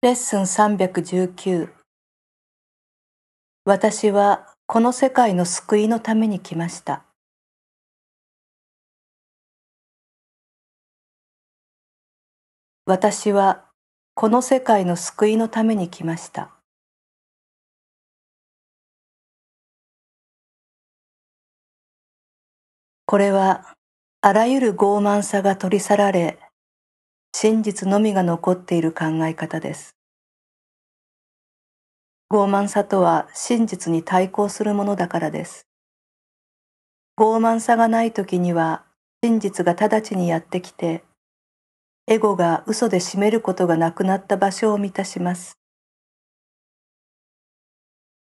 レッスン319私はこの世界の救いのために来ました。私はこの世界の救いのために来ました。これはあらゆる傲慢さが取り去られ、真実のみが残っている考え方です。傲慢さとは真実に対抗するものだからです。傲慢さがない時には真実が直ちにやってきて、エゴが嘘で占めることがなくなった場所を満たします。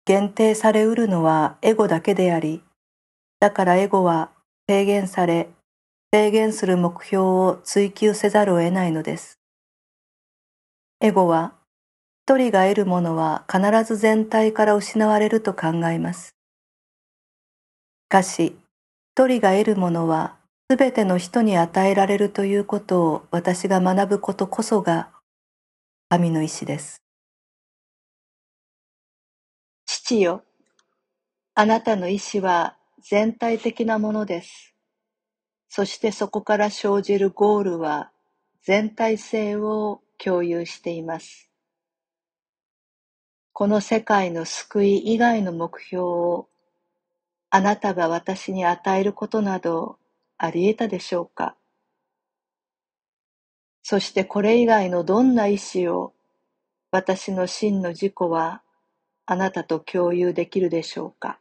限定されうるのはエゴだけであり、だからエゴは制限され制限する目標を追求せざるを得ないのです。エゴは、一人が得るものは必ず全体から失われると考えます。しかし、一人が得るものはすべての人に与えられるということを私が学ぶことこそが神の意志です。父よ、あなたの意志は全体的なものです。そしてそこから生じるゴールは全体性を共有しています。この世界の救い以外の目標をあなたが私に与えることなどあり得たでしょうか？そしてこれ以外のどんな意志を私の真の自己はあなたと共有できるでしょうか？